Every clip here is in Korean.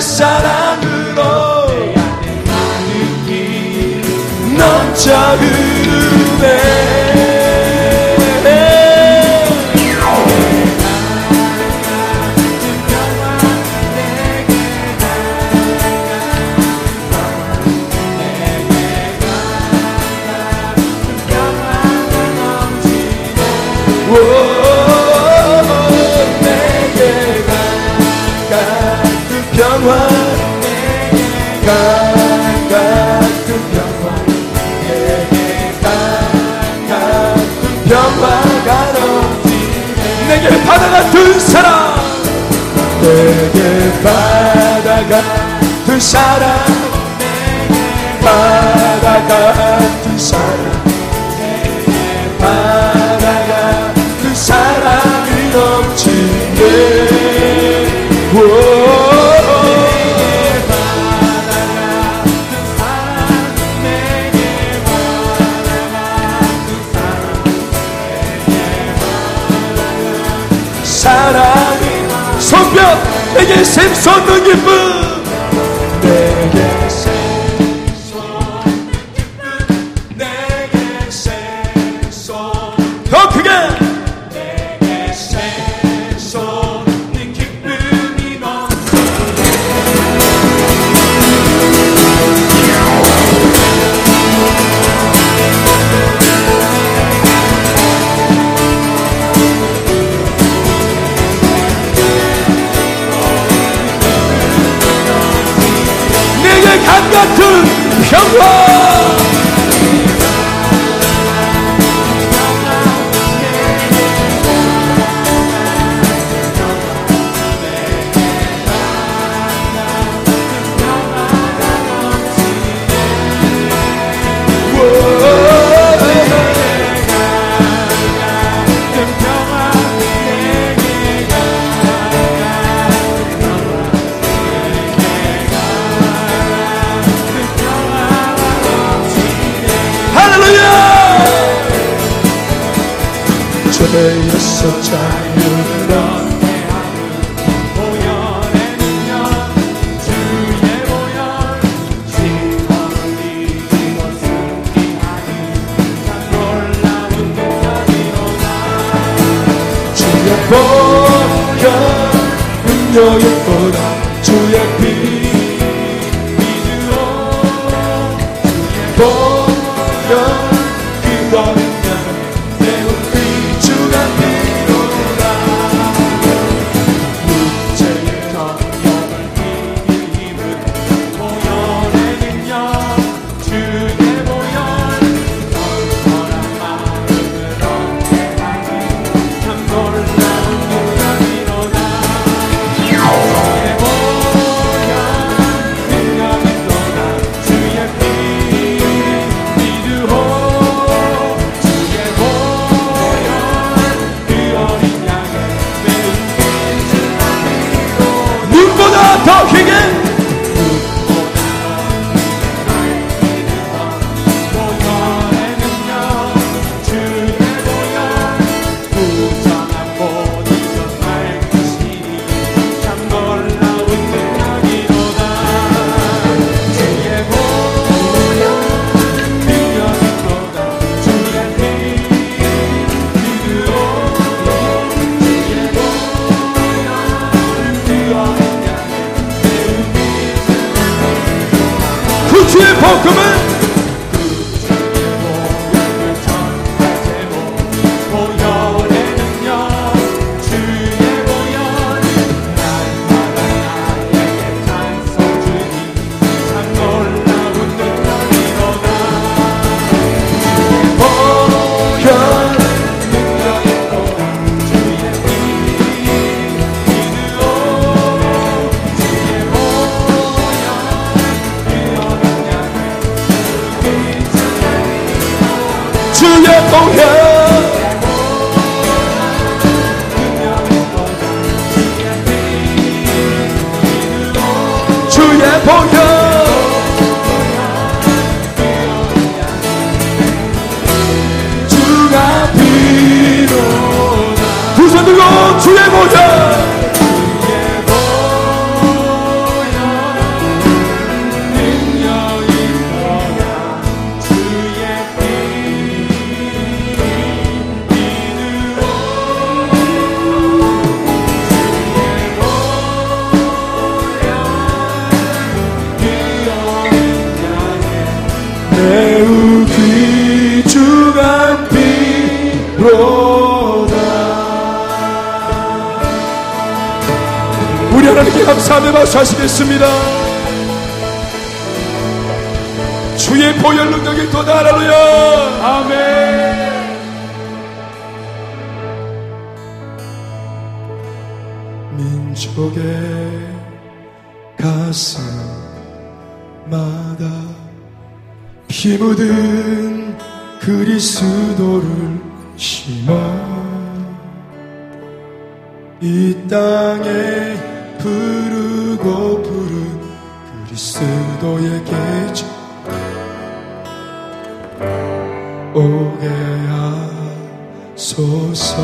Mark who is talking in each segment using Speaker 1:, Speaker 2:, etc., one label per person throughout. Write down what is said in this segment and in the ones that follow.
Speaker 1: 사랑으로 넌 작은 내 같은 그 사랑 바다 같은 그 사랑 바다 같은 그 사랑이 넘치네 사랑이 손뼉 내게 샘솟는 기쁨. 저에서 자유를 얻게 하는 보혈의 능력 주의 보혈 시험이 이고 승리하니 놀라운 도가이로다 주의 보혈 은조의 보혈. 주의
Speaker 2: talking it. Pokemon. 只愿梦游。 감사하며 박수 하시겠습니다. 주의 보혈 능력이 도다. 할렐루야. 아멘. 민족의 가슴마다 피 묻은 그리스도를 심어 이 땅에 부르고 부른 그리스도의 계절 오게 하소서.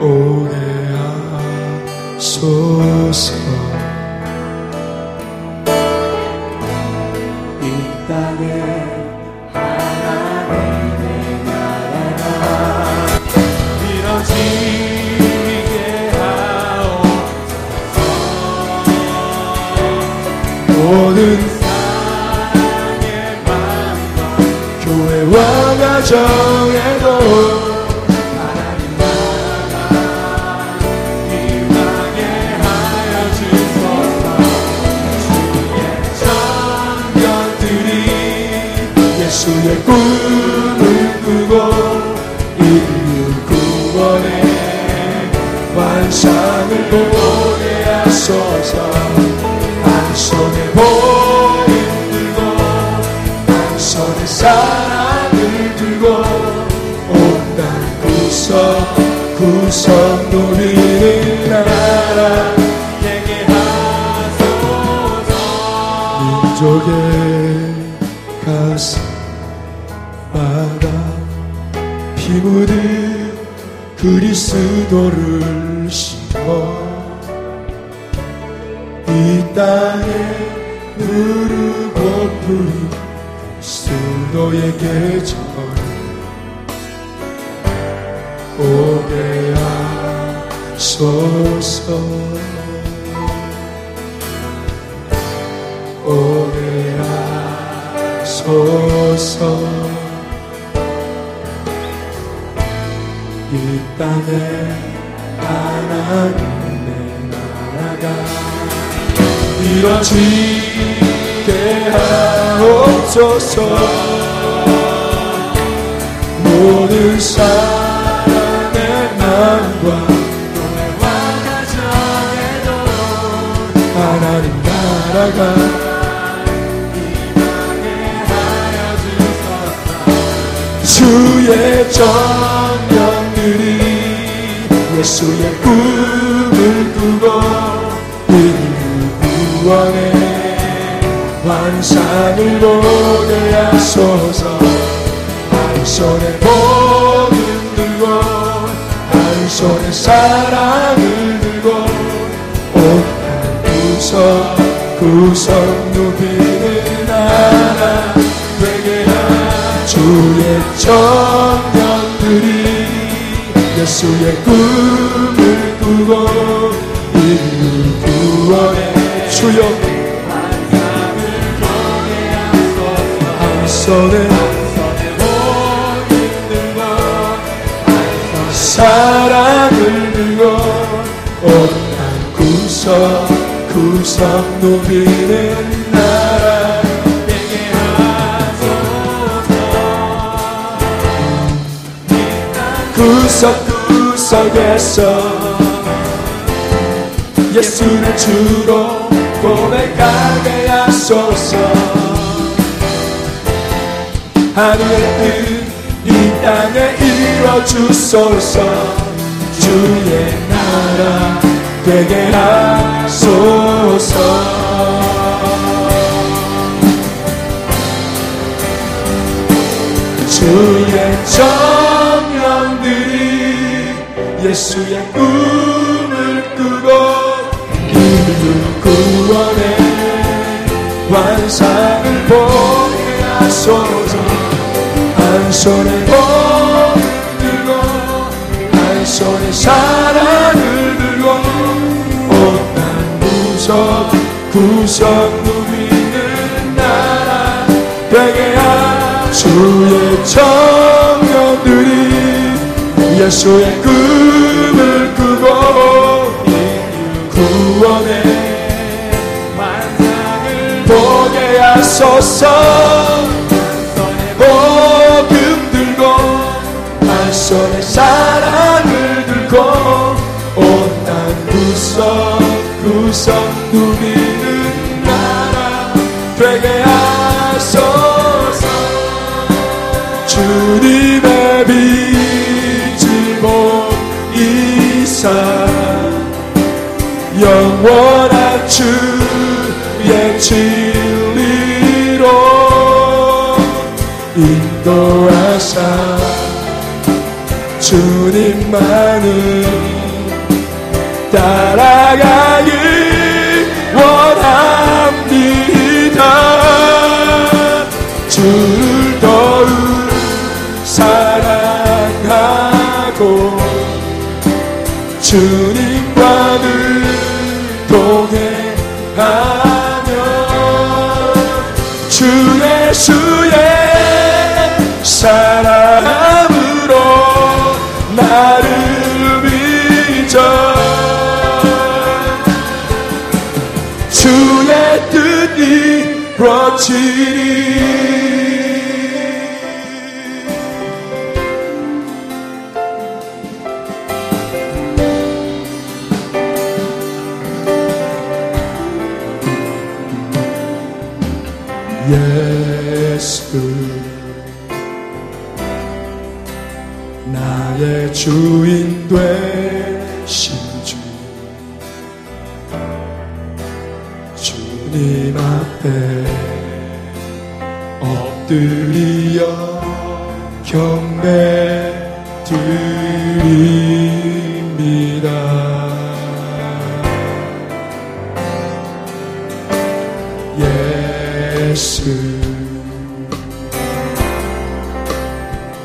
Speaker 2: 오게 하소서 정에 구석 누리는 나라.
Speaker 1: 되게 하소서.
Speaker 2: 민족의 가슴마다. 피 묻은 그리스도를 심어. 이 땅에 누르고 부른 그리스도의 계절 오게 하소서 오게 하소서 이 땅에 하나님의 나라가 이뤄지게 하옵소서. 모든 사람의 마음과 하나님 나라가 주의 정령들이 예수의 꿈을 꾸고 인류 구원의 환상을 보게 하소서. 한 손에 복음 들고 한 손에 사랑을 구석 구석 누비는 나라 되게 하 주의 청년들이 예수의 꿈을 꾸고 인류 구원의 주여 한 손에 사랑을 들고 온땅 구석 구석 누비는 나라
Speaker 1: 되게
Speaker 2: 구석구석에서 예수를 주로 고백하게 하소서. 하늘의 뜻이 땅에 이뤄주소서. 주의 나라 되게 하소서. 주의 청년들이 예수의 꿈을 꾸고 인류 구원의 환상을 보게 하소서. 한 손에 복을 들고 한 손에 사랑 구속 구속 누리는 나라 되게 하 주의 청년들이 예수의 꿈을 꾸고 구원의
Speaker 1: 만남을
Speaker 2: 보게 하소서. 복음 들고 한 손에 사랑을 들고 온땅 구속 누리는 나라 되게 하소서. 주님의 빛을 보이사 영원한 주의 진리로 인도하사. 주님만을 따라가 예수 나의 주인 되신 주 주님 앞에 엎드리어 경배 드립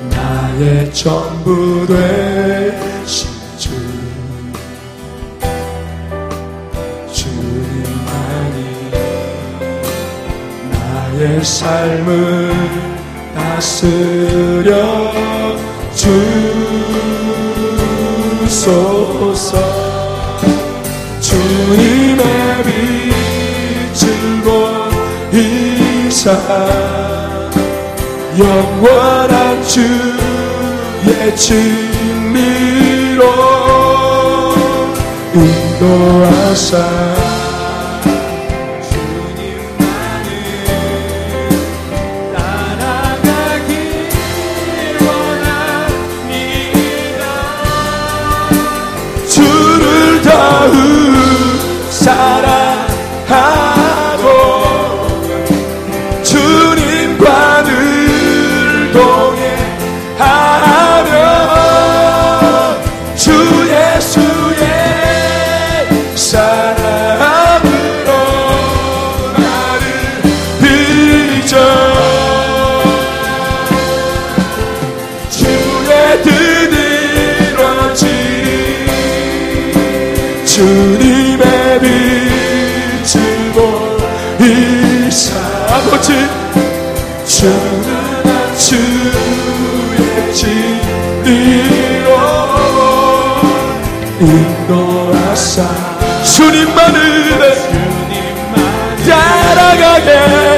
Speaker 2: 나의 전부 되신 주. 주님만이 나의 삶을 다스려 주소서. 주님의 빛 사 영원한 주의 진리로 인도하사 주님만을 따라가게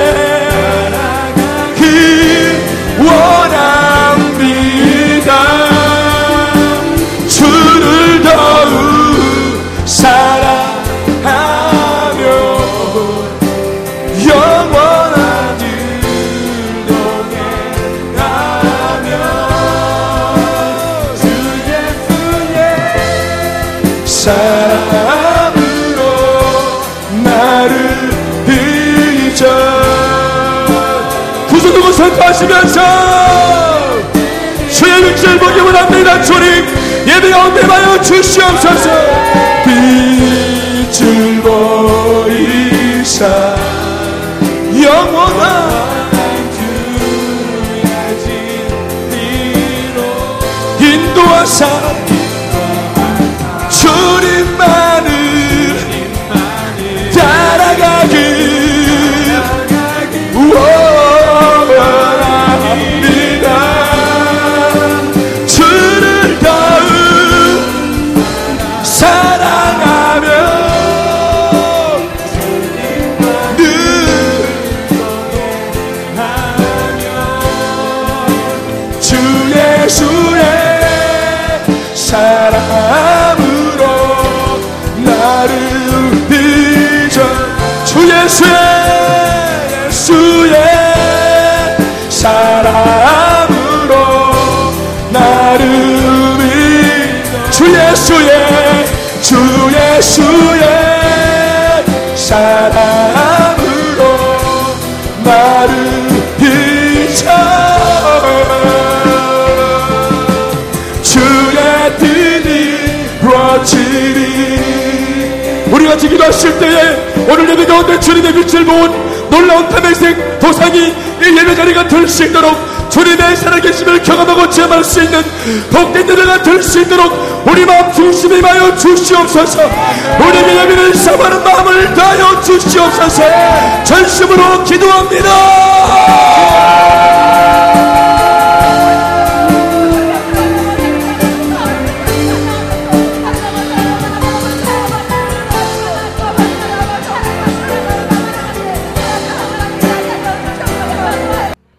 Speaker 2: 사랑으로 나를 빚어 구속으로 선포하시면서 주의 빛을 보기 원합니다 주님. 예배 가운데 하여 주시옵소서. 빛을 보이사 영원한 인도하사 주 예수의 예수의 사랑으로 나를 믿어. 주 예수의 주 예수의 같이 기도하실 때에 오늘 예배 가운데 주님의 빛을 모은 놀라운 탐행생 도상이 이 예배 자리가 될 수 있도록 주님의 살아계심을 경험하고 체험할 수 있는 복된 예배가 될 수 있도록 우리 마음 중심에 임하여 주시옵소서. 우리에게 예배를 사모하는 마음을 다하여 주시옵소서. 전심으로 기도합니다